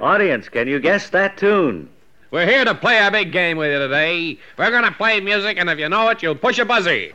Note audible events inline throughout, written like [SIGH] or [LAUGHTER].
Audience, can you guess that tune? We're here to play a big game with you today. We're going to play music, and if you know it, you'll push a buzzy.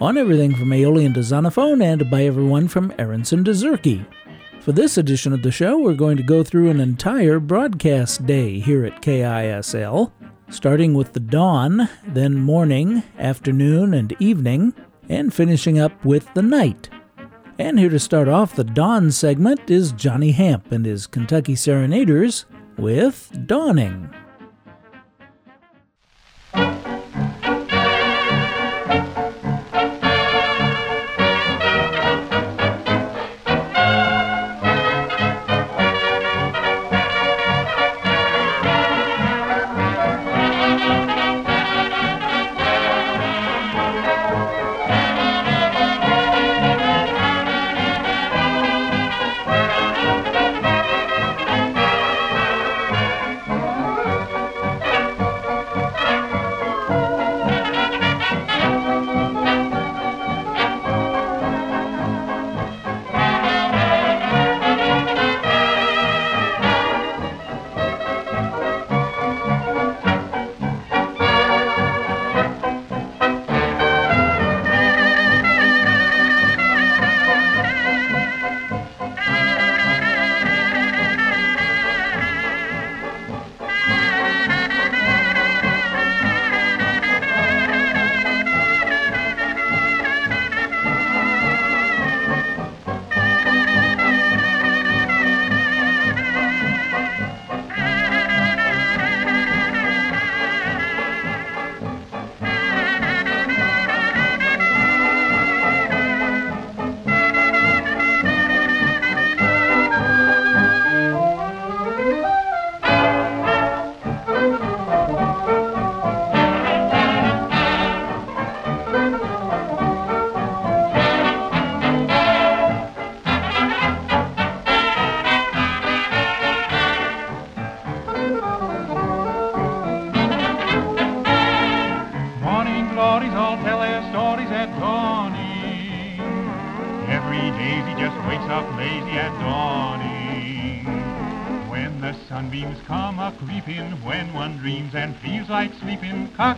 on everything from Aeolian to Zonophone and by everyone from Aaronson to Zurke. For this edition of the show, we're going to go through an entire broadcast day here at KISL, starting with the dawn, then morning, afternoon, and evening, and finishing up with the night. And here to start off the dawn segment is Johnny Hamp and his Kentucky Serenaders with Dawning.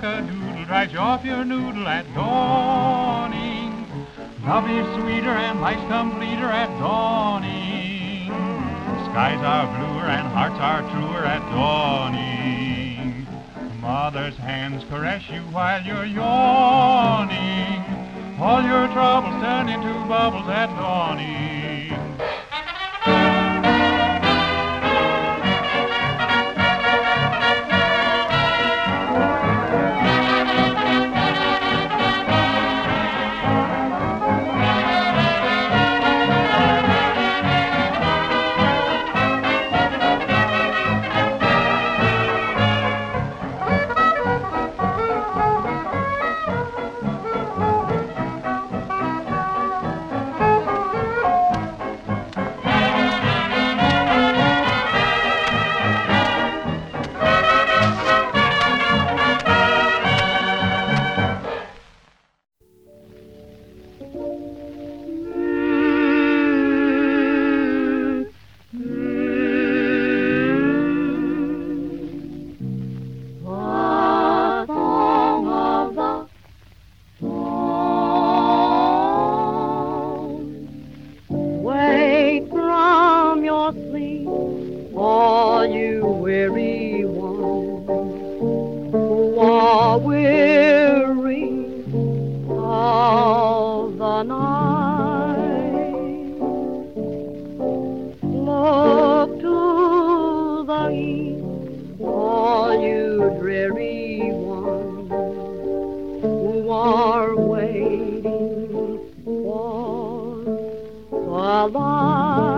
Cock-a-doodle drives you off your noodle at dawning. Love is sweeter and life's completer at dawning. Skies are bluer and hearts are truer at dawning. Mother's hands caress you while you're yawning. All your troubles turn into bubbles at dawning. Of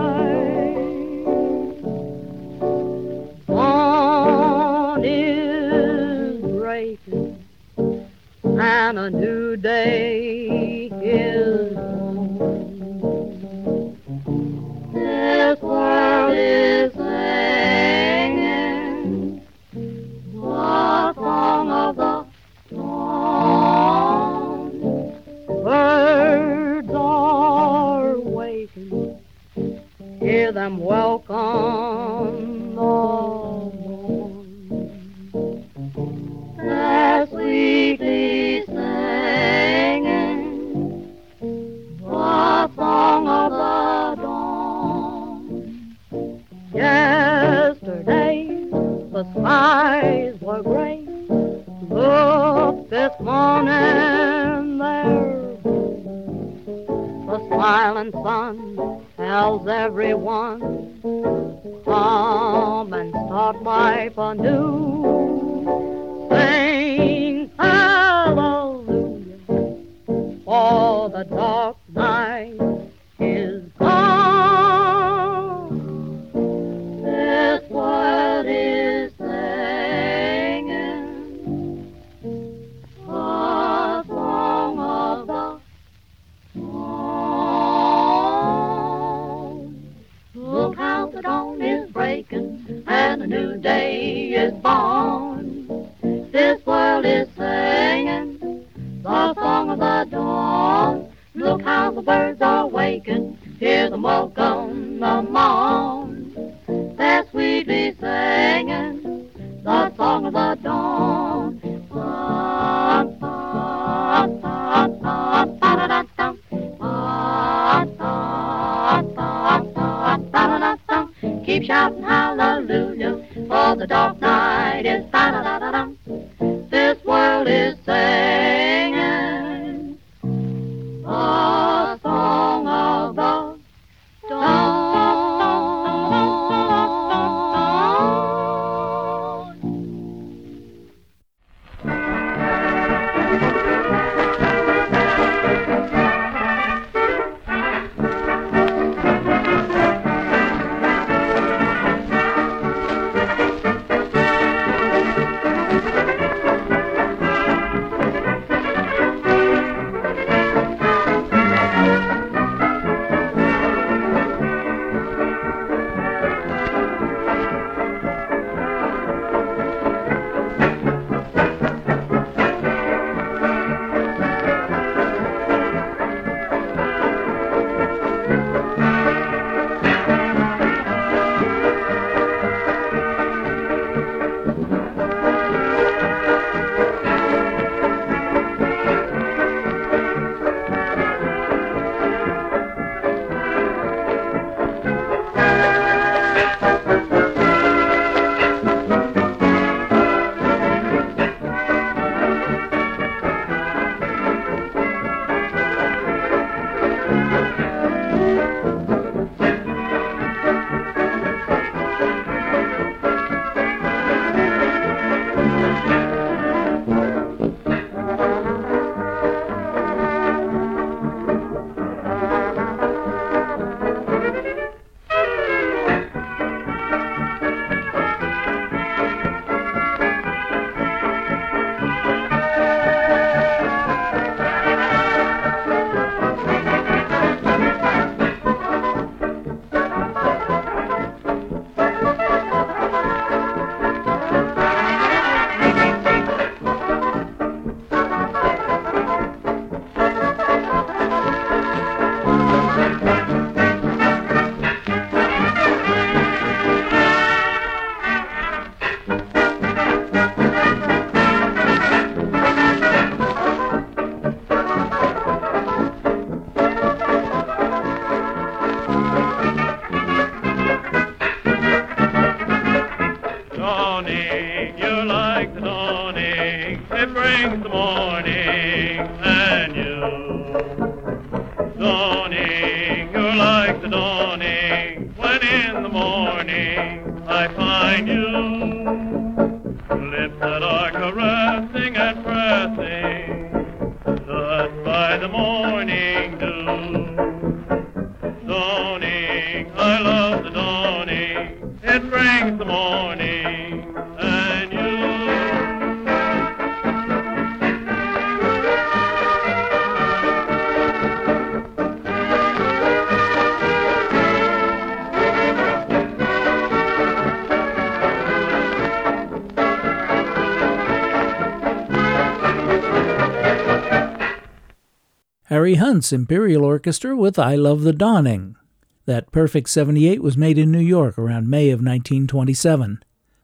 Harry Hunt's Imperial Orchestra with I Love the Dawning. That Perfect 78 was made in New York around May of 1927.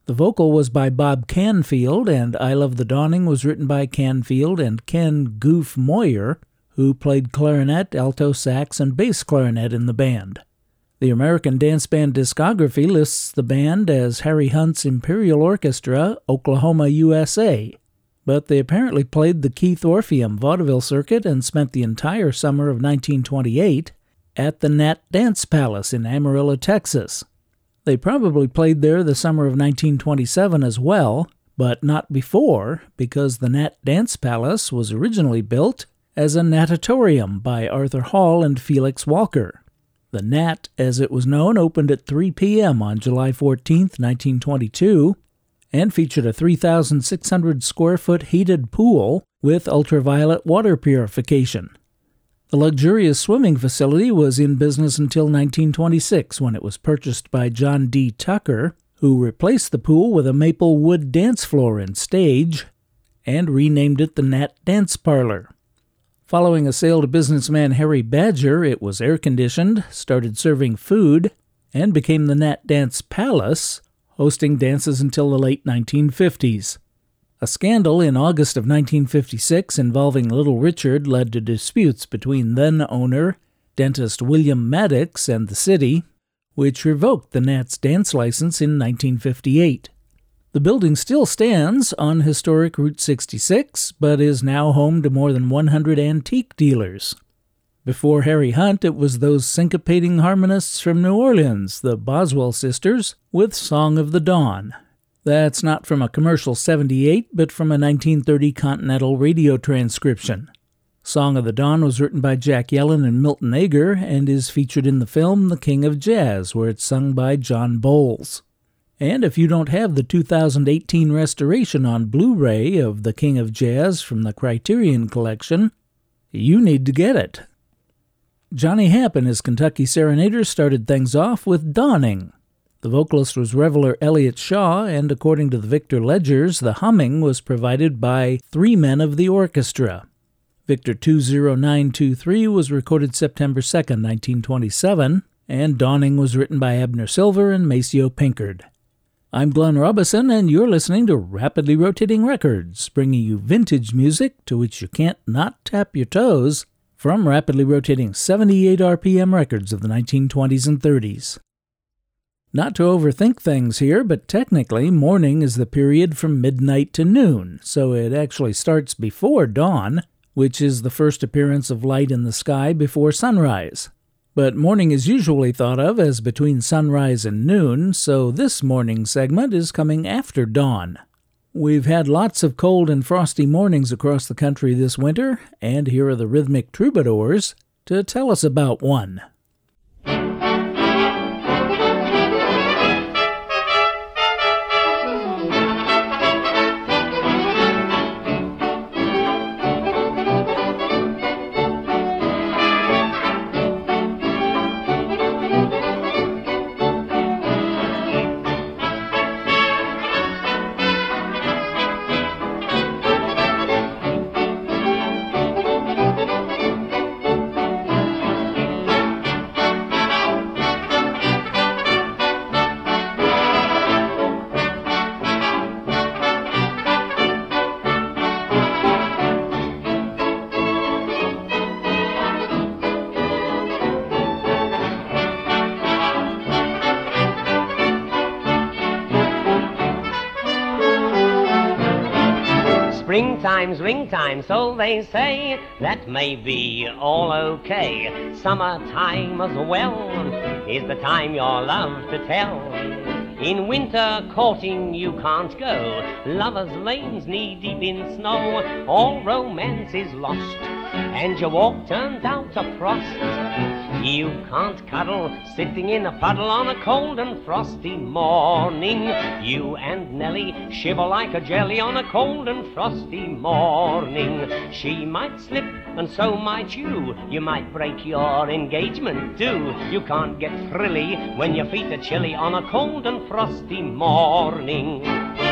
The vocal was by Bob Canfield, and I Love the Dawning was written by Canfield and Ken Goof Moyer, who played clarinet, alto sax, and bass clarinet in the band. The American Dance Band discography lists the band as Harry Hunt's Imperial Orchestra, Oklahoma, USA, but they apparently played the Keith Orpheum vaudeville circuit and spent the entire summer of 1928 at the Nat Dance Palace in Amarillo, Texas. They probably played there the summer of 1927 as well, but not before, because the Nat Dance Palace was originally built as a natatorium by Arthur Hall and Felix Walker. The Nat, as it was known, opened at 3 p.m. on July 14, 1922, and featured a 3,600 square foot heated pool with ultraviolet water purification. The luxurious swimming facility was in business until 1926 when it was purchased by John D. Tucker, who replaced the pool with a maple wood dance floor and stage and renamed it the Nat Dance Parlor. Following a sale to businessman Harry Badger, it was air conditioned, started serving food, and became the Nat Dance Palace, hosting dances until the late 1950s. A scandal in August of 1956 involving Little Richard led to disputes between then owner, dentist William Maddox, and the city, which revoked the Nat's dance license in 1958. The building still stands on historic Route 66, but is now home to more than 100 antique dealers. Before Harry Hunt, it was those syncopating harmonists from New Orleans, the Boswell sisters, with Song of the Dawn. That's not from a commercial 78, but from a 1930 Continental radio transcription. Song of the Dawn was written by Jack Yellen and Milton Ager and is featured in the film The King of Jazz, where it's sung by John Boles. And if you don't have the 2018 restoration on Blu ray of The King of Jazz from the Criterion Collection, you need to get it. Johnny Hamp and his Kentucky Serenaders started things off with Dawning. The vocalist was Reveler Elliott Shaw, and according to the Victor Ledgers, the humming was provided by three men of the orchestra. Victor 20923 was recorded September 2, 1927, and Dawning was written by Abner Silver and Maceo Pinkard. I'm Glenn Robison, and you're listening to Rapidly Rotating Records, bringing you vintage music to which you can't not tap your toes from rapidly rotating 78 RPM records of the 1920s and 30s. Not to overthink things here, but technically, morning is the period from midnight to noon, so it actually starts before dawn, which is the first appearance of light in the sky before sunrise. But morning is usually thought of as between sunrise and noon, so this morning segment is coming after dawn. We've had lots of cold and frosty mornings across the country this winter, and here are the rhythmic troubadours to tell us about one. Springtime's ringtime, so they say. That may be all okay. Summertime as well is the time your love to tell. In winter courting you can't go. Lovers' lanes knee deep in snow. All romance is lost, and your walk turns out to frost. You can't cuddle sitting in a puddle on a cold and frosty morning. You and Nellie shiver like a jelly on a cold and frosty morning. She might slip and so might you. You might break your engagement too. You can't get frilly when your feet are chilly on a cold and frosty morning.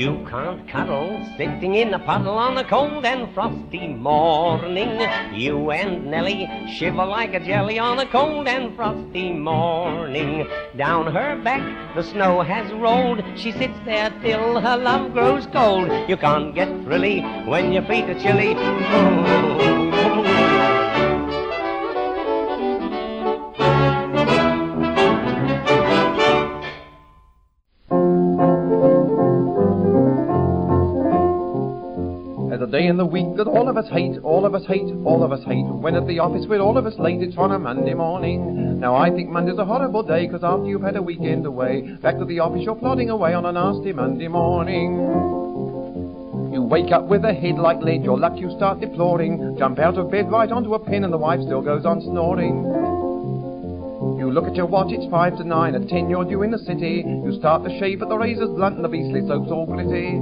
You can't cuddle sitting in a puddle on a cold and frosty morning. You and Nellie shiver like a jelly on a cold and frosty morning. Down her back the snow has rolled. She sits there till her love grows cold. You can't get thrilly when your feet are chilly. Oh. Day in the week that all of us hate, all of us hate, all of us hate. When at the office we're all of us late, it's on a Monday morning. Now I think Monday's a horrible day, 'cause after you've had a weekend away, back to the office you're plodding away on a nasty Monday morning. You wake up with a head like lead, your luck you start deploring. Jump out of bed right onto a pin and the wife still goes on snoring. You look at your watch, it's five to nine, at ten you're due in the city. You start to shave but the razor's blunt and the beastly soap's all gritty.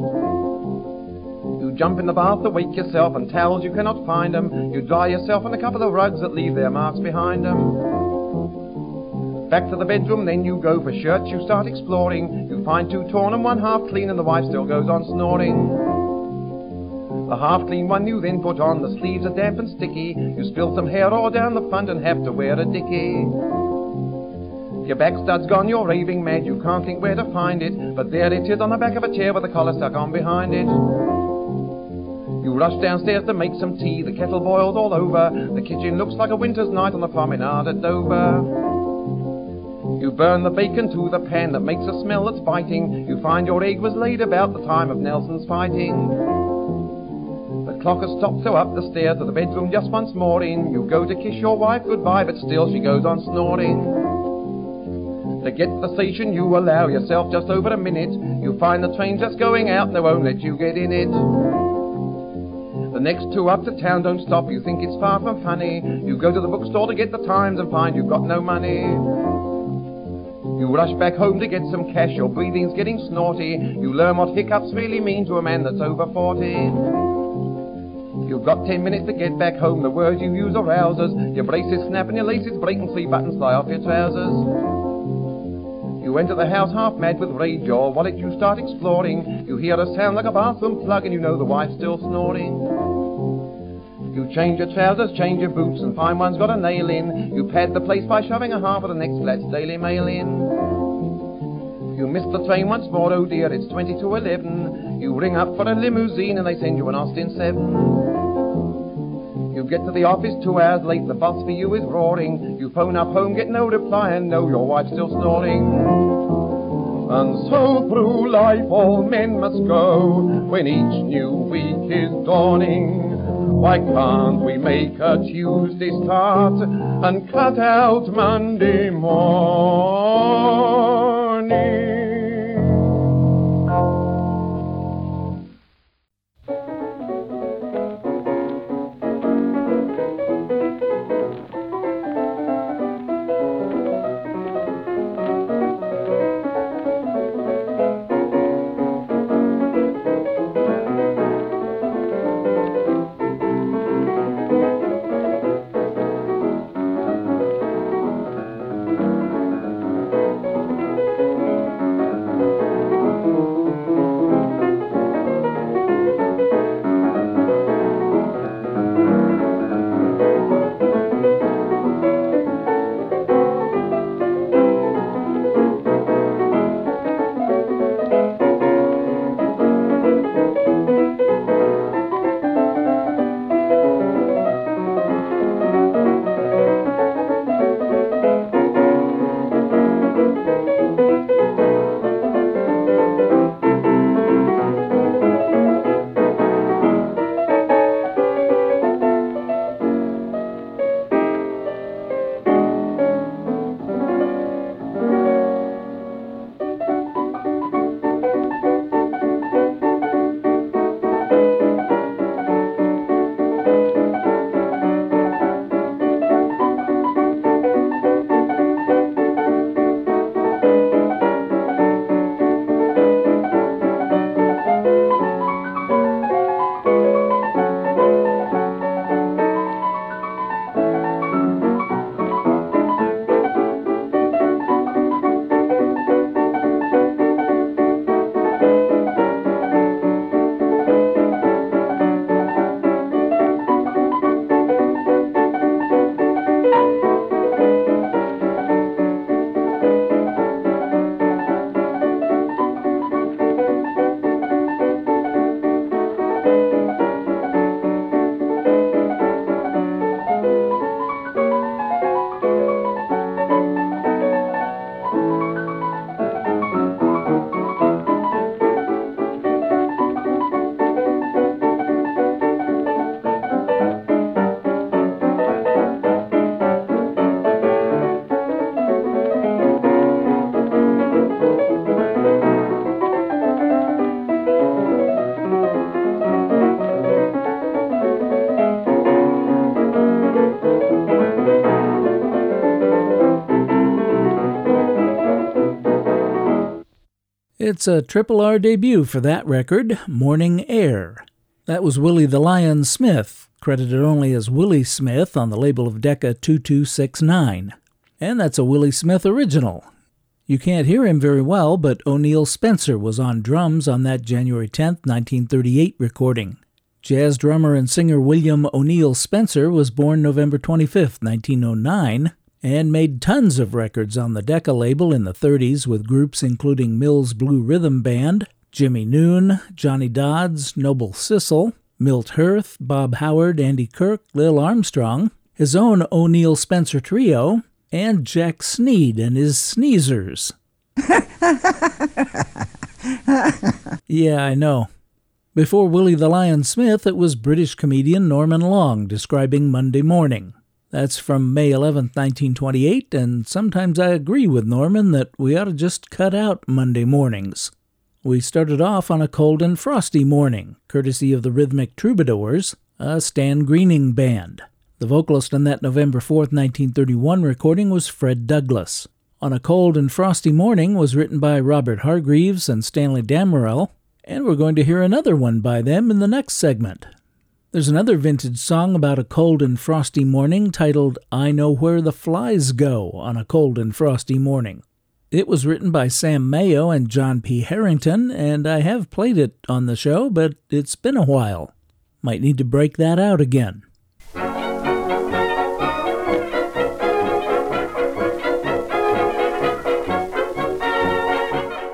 Jump in the bath to wake yourself and towels you cannot find 'em. You dry yourself on a couple of rugs that leave their marks behind 'em. Back to the bedroom, then you go for shirts, you start exploring. You find two torn and one half clean, and the wife still goes on snoring. The half clean one you then put on, the sleeves are damp and sticky. You spill some hair all down the front and have to wear a dicky. Your back stud's gone, you're raving mad, you can't think where to find it. But there it is on the back of a chair with the collar stuck on behind it. You rush downstairs to make some tea, the kettle boils all over. The kitchen looks like a winter's night on the promenade at Dover. You burn the bacon to the pan that makes a smell that's biting. You find your egg was laid about the time of Nelson's fighting. The clock has stopped, so up the stairs to the bedroom just once more in. You go to kiss your wife goodbye, but still she goes on snoring. To get to the station, you allow yourself just over a minute. You find the train just going out, they won't let you get in it. The next two up to town don't stop, you think it's far from funny. You go to the bookstore to get the Times and find you've got no money. You rush back home to get some cash, your breathing's getting snorty. You learn what hiccups really mean to a man that's over 40. You've got ten minutes to get back home, the words you use are rousers. Your braces snap and your laces break and buttons fly off your trousers. You enter the house half mad with rage, your wallet you start exploring. You hear a sound like a bathroom plug and you know the wife's still snoring. You change your trousers, change your boots, and find one's got a nail in. You pad the place by shoving a half of the next flat's Daily Mail in. You miss the train once more, oh dear, it's 20 to 11. You ring up for a limousine and they send you an Austin 7. You get to the office two hours late, the boss for you is roaring. You phone up home, get no reply, and know your wife's still snoring. And so through life all men must go when each new week is dawning. Why can't we make a Tuesday start and cut out Monday morning? It's a Triple R debut for that record, Morning Air. That was Willie the Lion Smith, credited only as Willie Smith on the label of Decca 2269. And that's a Willie Smith original. You can't hear him very well, but O'Neill Spencer was on drums on that January 10, 1938 recording. Jazz drummer and singer William O'Neill Spencer was born November 25, 1909, and made tons of records on the Decca label in the 30s with groups including Mills Blue Rhythm Band, Jimmy Noone, Johnny Dodds, Noble Sissle, Milt Herth, Bob Howard, Andy Kirk, Lil Armstrong, his own O'Neill Spencer Trio, and Jack Sneed and his Sneezers. [LAUGHS] yeah, I know. Before Willie the Lion Smith, it was British comedian Norman Long describing Monday morning. That's from May 11, 1928, and sometimes I agree with Norman that we ought to just cut out Monday mornings. We started off on a cold and frosty morning, courtesy of the Rhythmic Troubadours, a Stan Greening band. The vocalist on that November 4, 1931 recording was Fred Douglas. On a Cold and Frosty Morning was written by Robert Hargreaves and Stanley Damerel, and we're going to hear another one by them in the next segment. There's another vintage song about a cold and frosty morning titled I Know Where the Flies Go on a Cold and Frosty Morning. It was written by Sam Mayo and John P. Harrington, and I have played it on the show, but it's been a while. Might need to break that out again.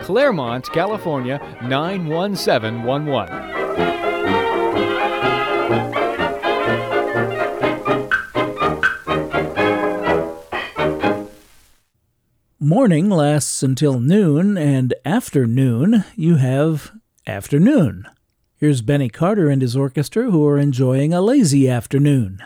Claremont, California 91711. Morning lasts until noon, and afternoon you have afternoon. Here's Benny Carter and his orchestra who are enjoying a lazy afternoon.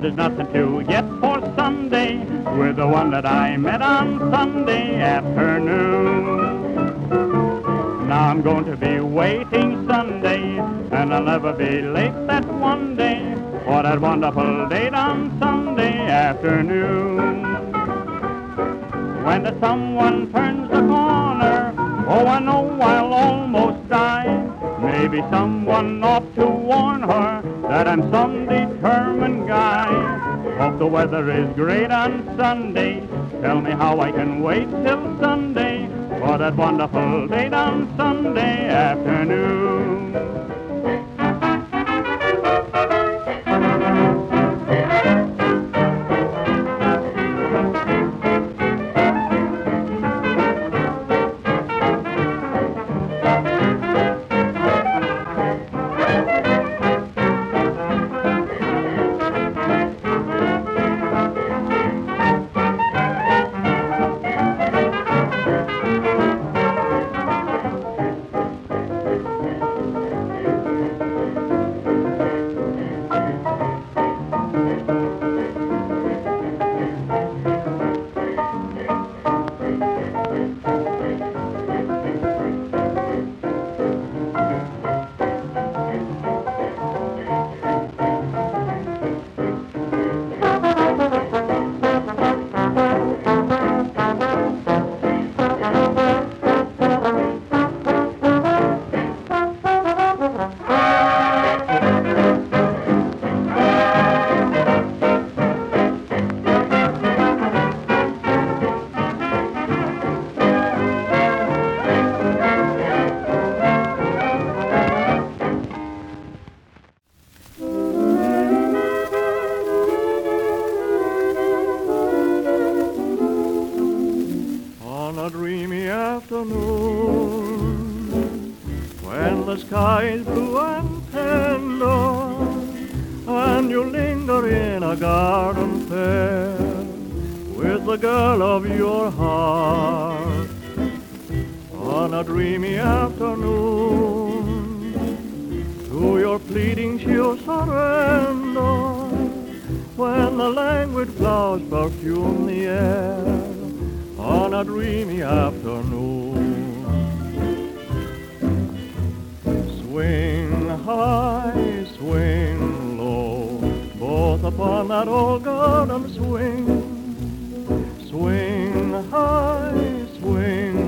There's nothing to get for Sunday with the one that I met on Sunday afternoon. Now I'm going to be waiting Sunday, and I'll never be late that one day for that wonderful date on Sunday afternoon. When the someone weather is great on Sunday. Tell me how I can wait till Sunday for that wonderful date on Sunday afternoon. Pleading she'll surrender when the languid flowers perfume the air on a dreamy afternoon. Swing high, swing low, both upon that old garden swing. Swing high, swing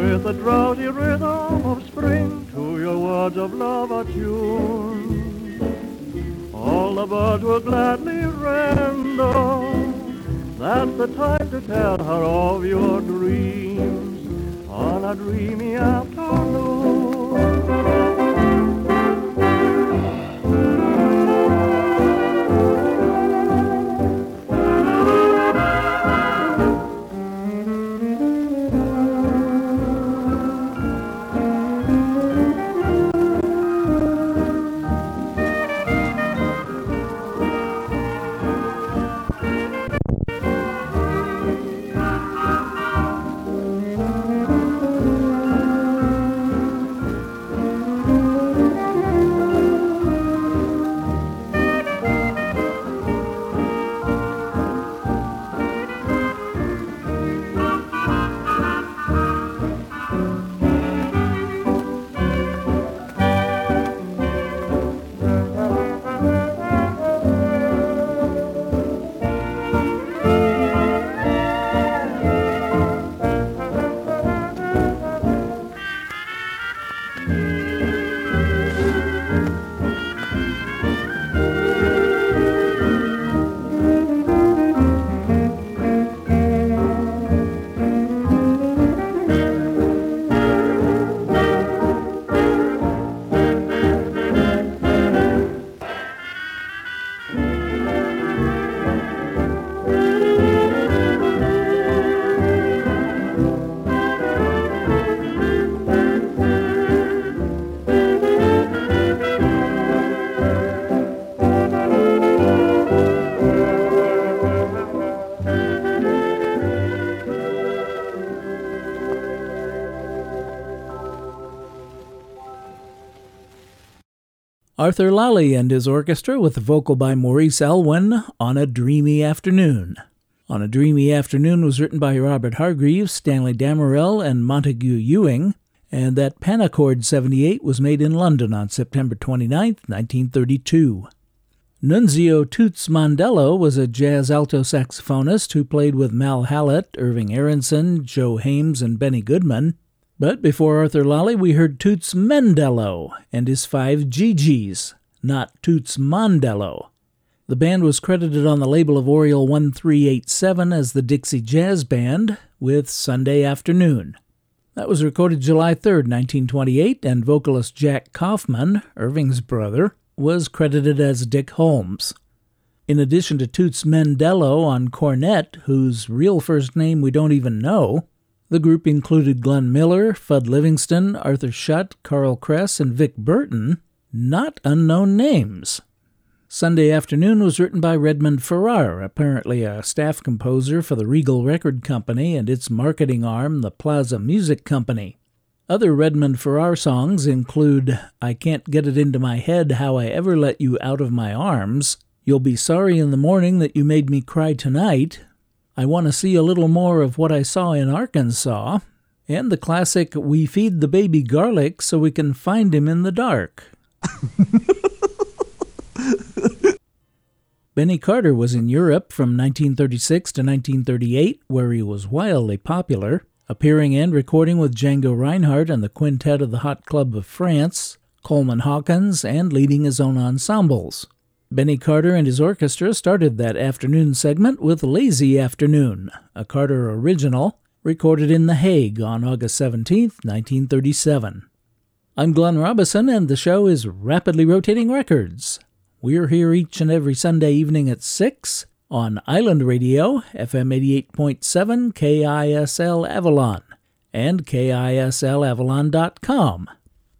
with the drowsy rhythm of spring to your words of love attune. All the birds will gladly render that's the time to tell her of your dreams on a dreamy afternoon. Arthur Lally and his orchestra with vocal by Maurice Elwin on a Dreamy Afternoon. On a Dreamy Afternoon was written by Robert Hargreaves, Stanley Damerell, and Montague Ewing, and that Panachord 78 was made in London on September 29, 1932. Nunzio Toots Mondello was a jazz alto saxophonist who played with Mal Hallett, Irving Aaronson, Joe Haymes, and Benny Goodman. But before Arthur Lally, we heard Toots Mendello and his five GGs, not Toots Mondello. The band was credited on the label of Oriole 1387 as the Dixie Jazz Band with Sunday Afternoon. That was recorded July 3, 1928, and vocalist Jack Kaufman, Irving's brother, was credited as Dick Holmes. In addition to Toots Mendello on cornet, whose real first name we don't even know, the group included Glenn Miller, Fud Livingston, Arthur Schutt, Carl Kress, and Vic Berton, not unknown names. Sunday Afternoon was written by Redmond Farrar, apparently a staff composer for the Regal Record Company and its marketing arm, the Plaza Music Company. Other Redmond Farrar songs include I Can't Get It Into My Head How I Ever Let You Out of My Arms, You'll Be Sorry in the Morning That You Made Me Cry Tonight, I want to see a little more of what I saw in Arkansas, and the classic We Feed the Baby Garlic So We Can Find Him in the Dark. [LAUGHS] Benny Carter was in Europe from 1936 to 1938, where he was wildly popular, appearing and recording with Django Reinhardt and the Quintet of the Hot Club of France, Coleman Hawkins, and leading his own ensembles. Benny Carter and his orchestra started that afternoon segment with Lazy Afternoon, a Carter original, recorded in The Hague on August 17, 1937. I'm Glenn Robison, and the show is Rapidly Rotating Records. We're here each and every Sunday evening at 6 on Island Radio, FM 88.7 KISL Avalon, and KISLAvalon.com.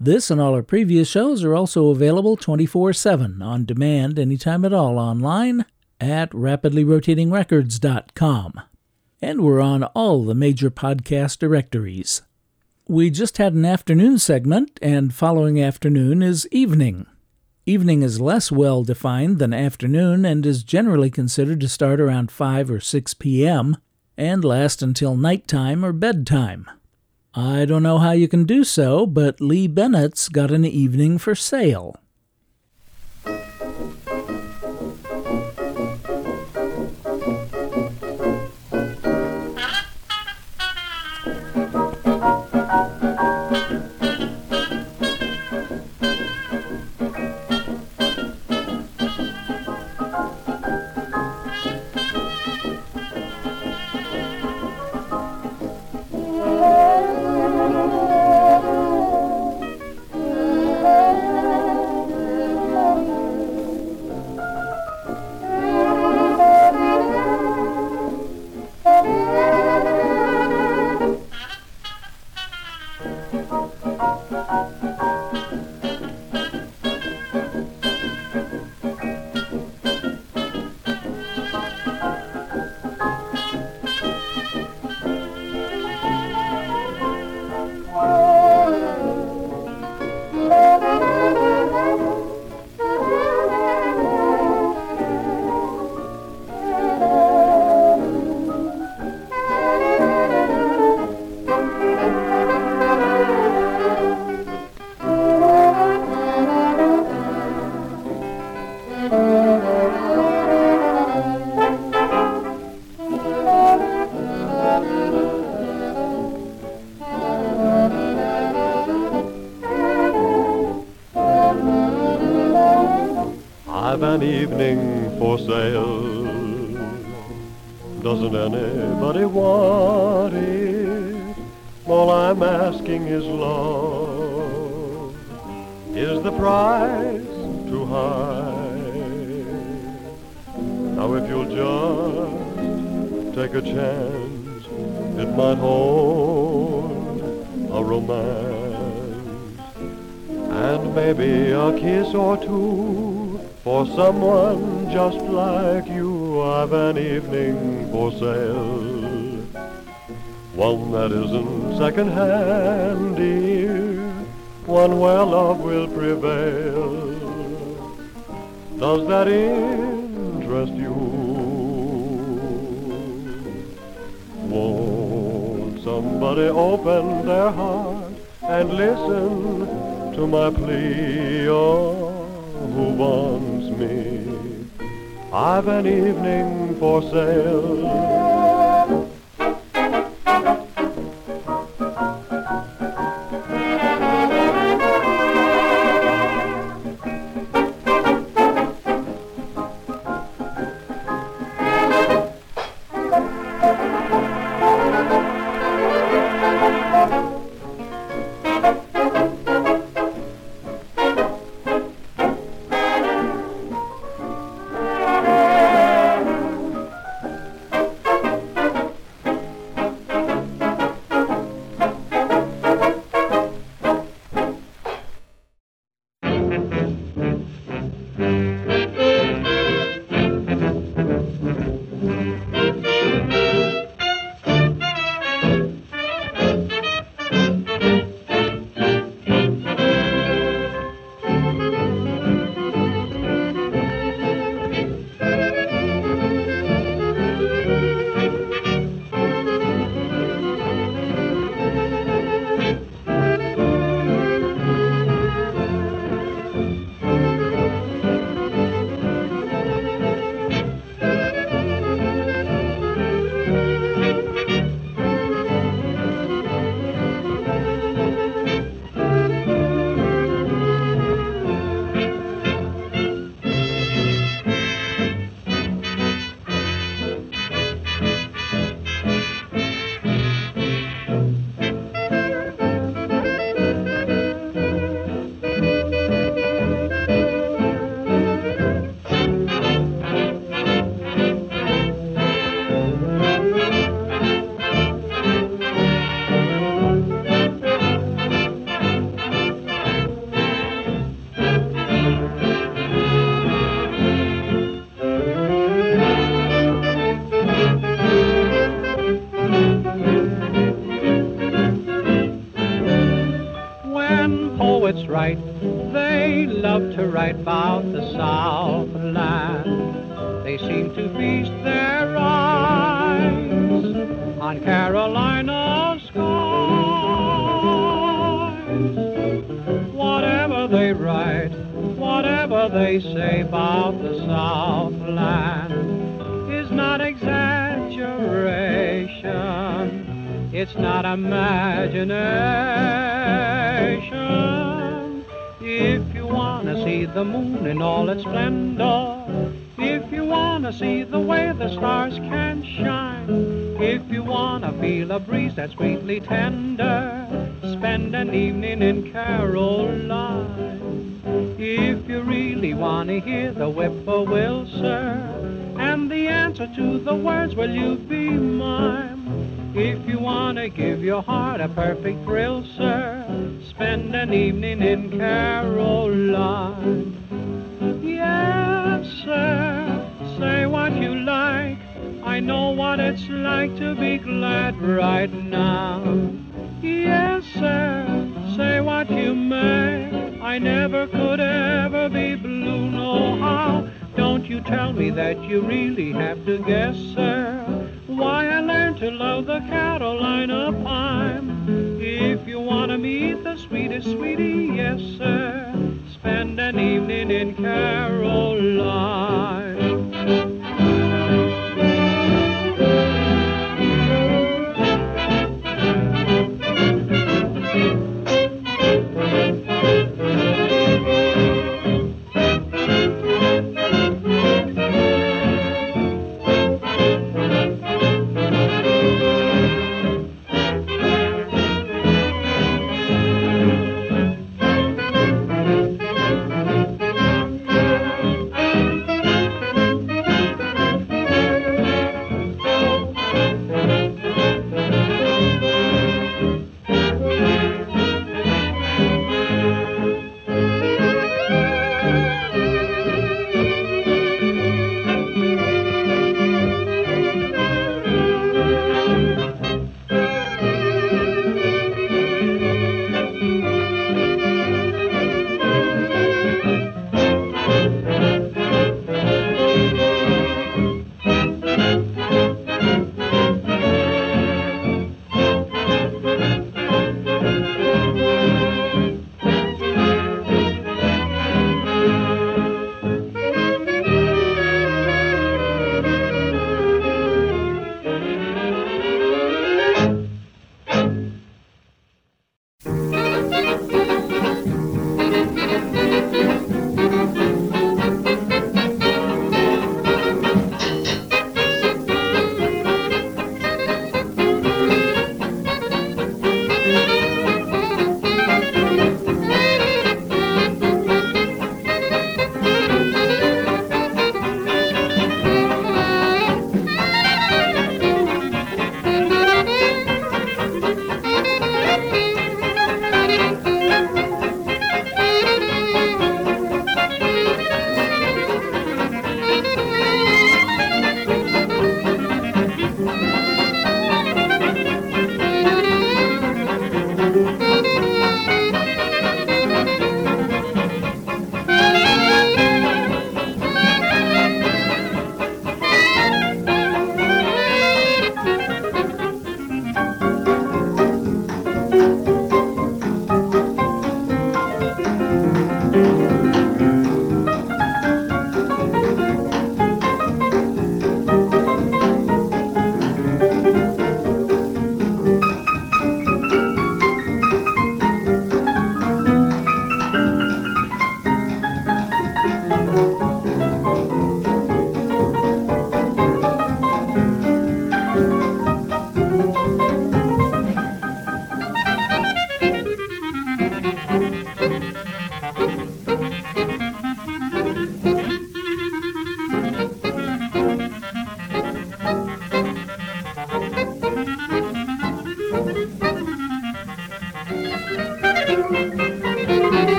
This and all our previous shows are also available 24 7 on demand anytime at all online at rapidlyrotatingrecords.com. And we're on all the major podcast directories. We just had an afternoon segment, and following afternoon is evening. Evening is less well defined than afternoon and is generally considered to start around 5 or 6 p.m. and last until nighttime or bedtime. I don't know how you can do so, but Lee Bennett's got an evening for sale. Second hand, dear, one where love will prevail. Does that interest you? Won't somebody open their heart and listen to my plea? Oh, who wants me? I've an evening for sale. Tender, spend an evening in Caroline. If you really wanna hear the whippoorwill, sir, and the answer to the words, will you be mine? If you wanna give your heart a perfect thrill, I never could ever be blue, no how. Don't you tell me that you really have to guess, sir, why I learned to love the Carolina pine. If you wanna meet the sweetest sweetie, yes, sir, spend an evening in Caroline.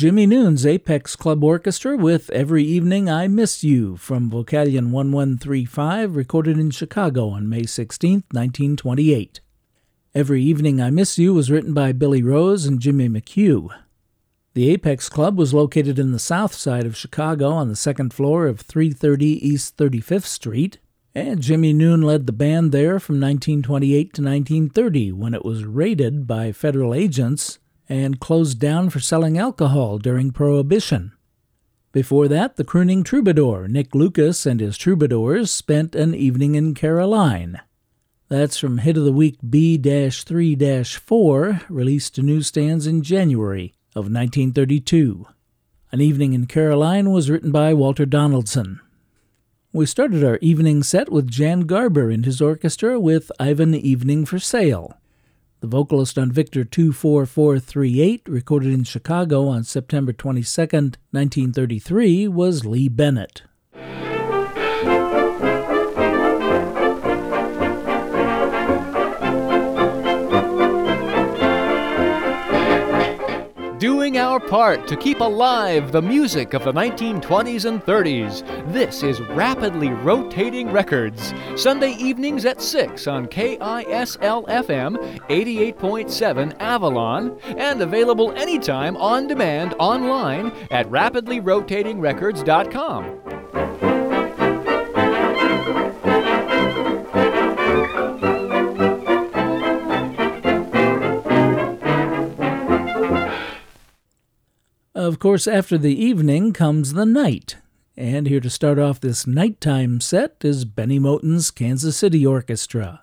Jimmie Noone's Apex Club Orchestra with Every Evening I Miss You from Vocalion 1135, recorded in Chicago on May 16, 1928. Every Evening I Miss You was written by Billy Rose and Jimmy McHugh. The Apex Club was located in the south side of Chicago on the second floor of 330 East 35th Street, and Jimmy Noon led the band there from 1928 to 1930 when it was raided by federal agents and closed down for selling alcohol during Prohibition. Before that, the crooning troubadour, Nick Lucas, and his troubadours spent an evening in Caroline. That's from Hit of the Week B 3 4, released to newsstands in January of 1932. An Evening in Caroline was written by Walter Donaldson. We started our evening set with Jan Garber and his orchestra with I've an Evening for Sale. The vocalist on Victor 24438, recorded in Chicago on September 22, 1933, was Lee Bennett. Doing our part to keep alive the music of the 1920s and 30s. This is Rapidly Rotating Records, Sunday evenings at 6 on KISL FM 88.7 Avalon, and available anytime on demand online at rapidlyrotatingrecords.com. Of course, after the evening comes the night. And here to start off this nighttime set is Benny Moten's Kansas City Orchestra.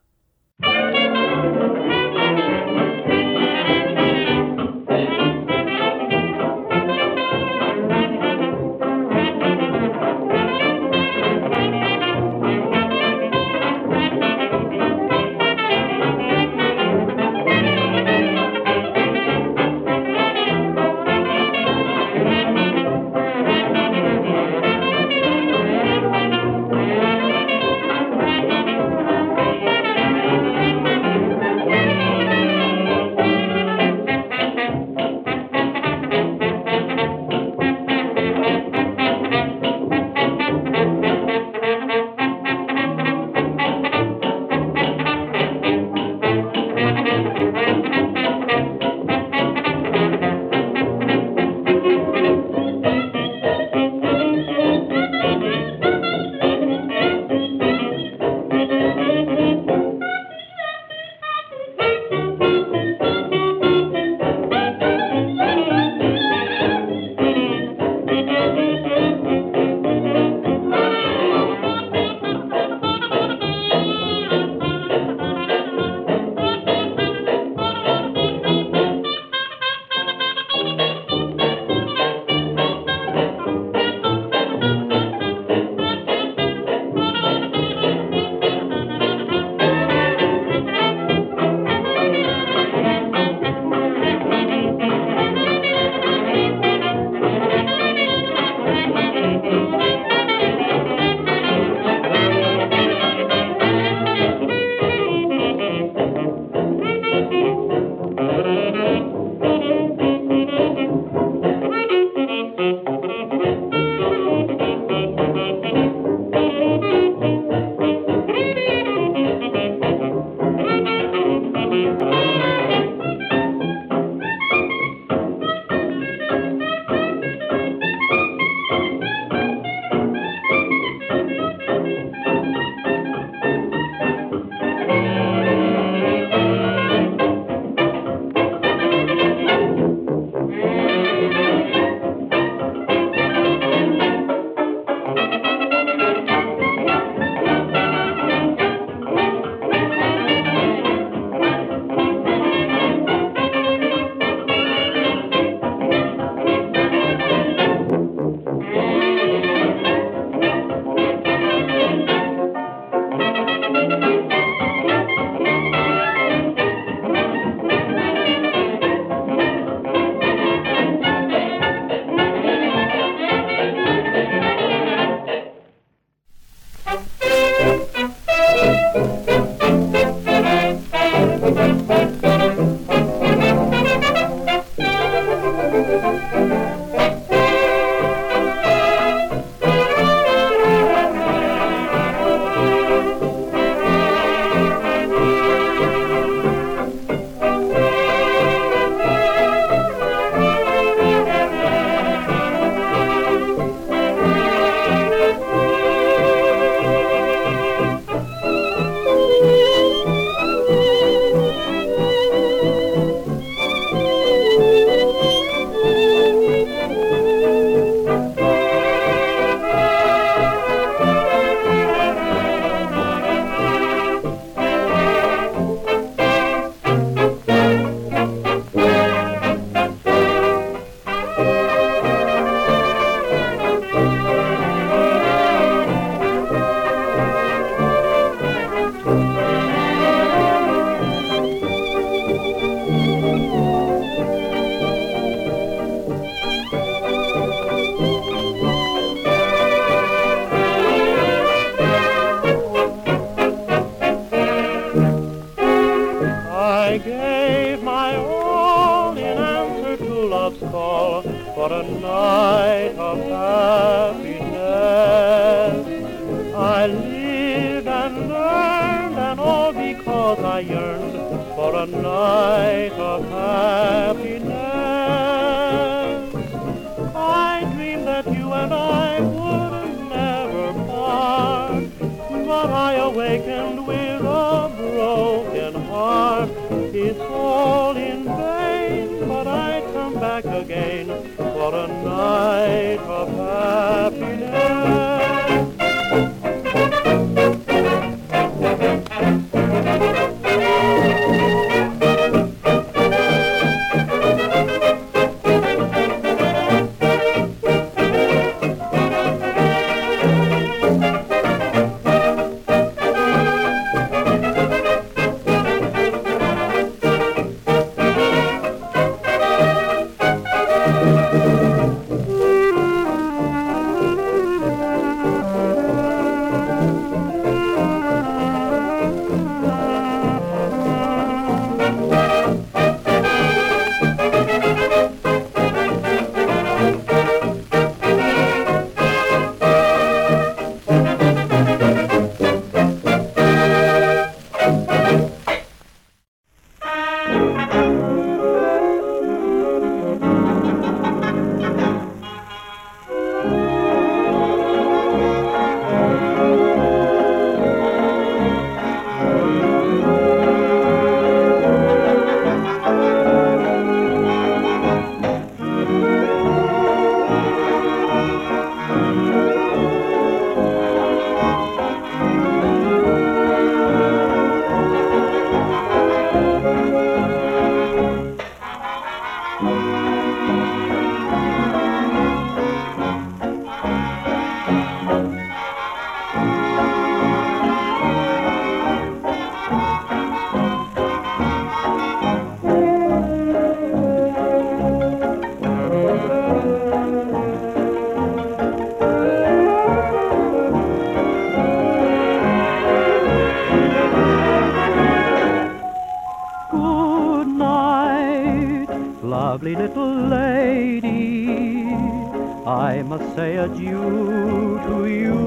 To you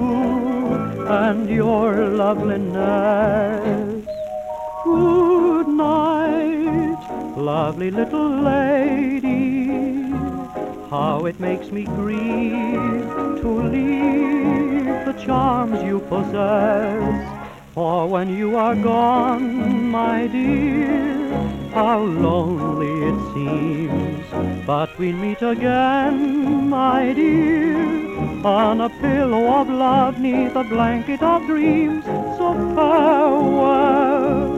and your loveliness. Good night, lovely little lady. How it makes me grieve to leave the charms you possess. For when you are gone, my dear, how lonely it seems. But we'll meet again, my dear, on a pillow of love neath a blanket of dreams. So farewell,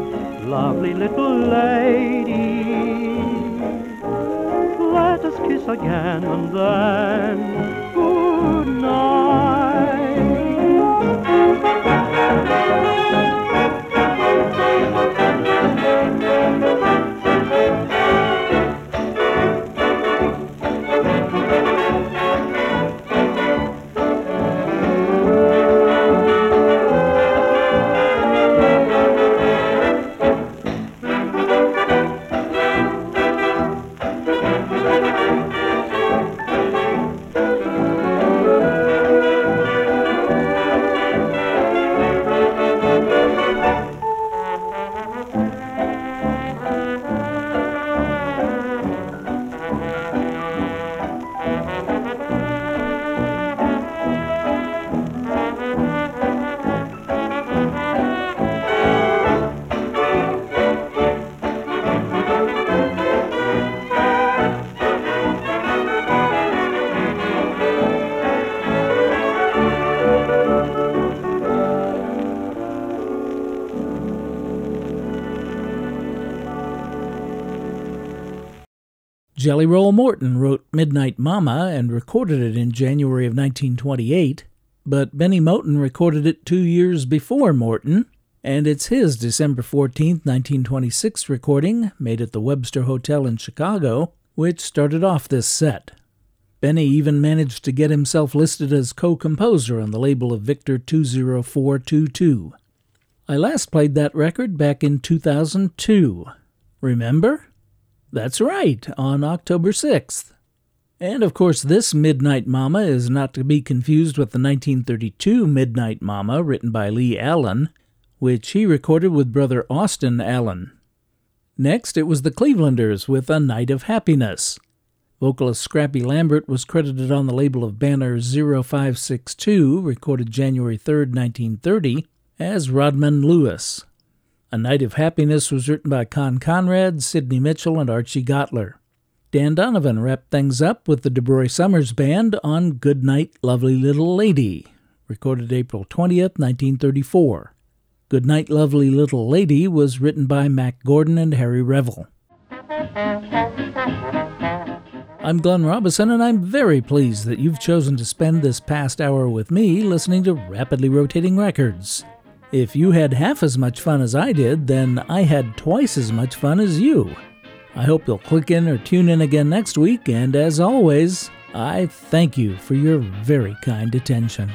lovely little lady. Let us kiss again and then good night. Jelly Roll Morton wrote Midnight Mama and recorded it in January of 1928, but Benny Moten recorded it two years before Morton, and it's his December 14, 1926 recording, made at the Webster Hotel in Chicago, which started off this set. Benny even managed to get himself listed as co composer on the label of Victor 20422. I last played that record back in 2002. Remember? That's right, on October 6th. And of course, this Midnight Mama is not to be confused with the 1932 Midnight Mama, written by Lee Allen, which he recorded with brother Austin Allen. Next, it was the Clevelanders with A Night of Happiness. Vocalist Scrappy Lambert was credited on the label of Banner 0562, recorded January 3, 1930, as Rodman Lewis. A Night of Happiness was written by Con Conrad, Sidney Mitchell, and Archie Gottler. Dan Donovan wrapped things up with the Debroy Somers Band on Good Night, Lovely Little Lady, recorded April 20th, 1934. Good Night, Lovely Little Lady was written by Mack Gordon and Harry Revel. I'm Glenn Robison, and I'm very pleased that you've chosen to spend this past hour with me listening to Rapidly Rotating Records. If you had half as much fun as I did, then I had twice as much fun as you. I hope you'll click in or tune in again next week, and as always, I thank you for your very kind attention.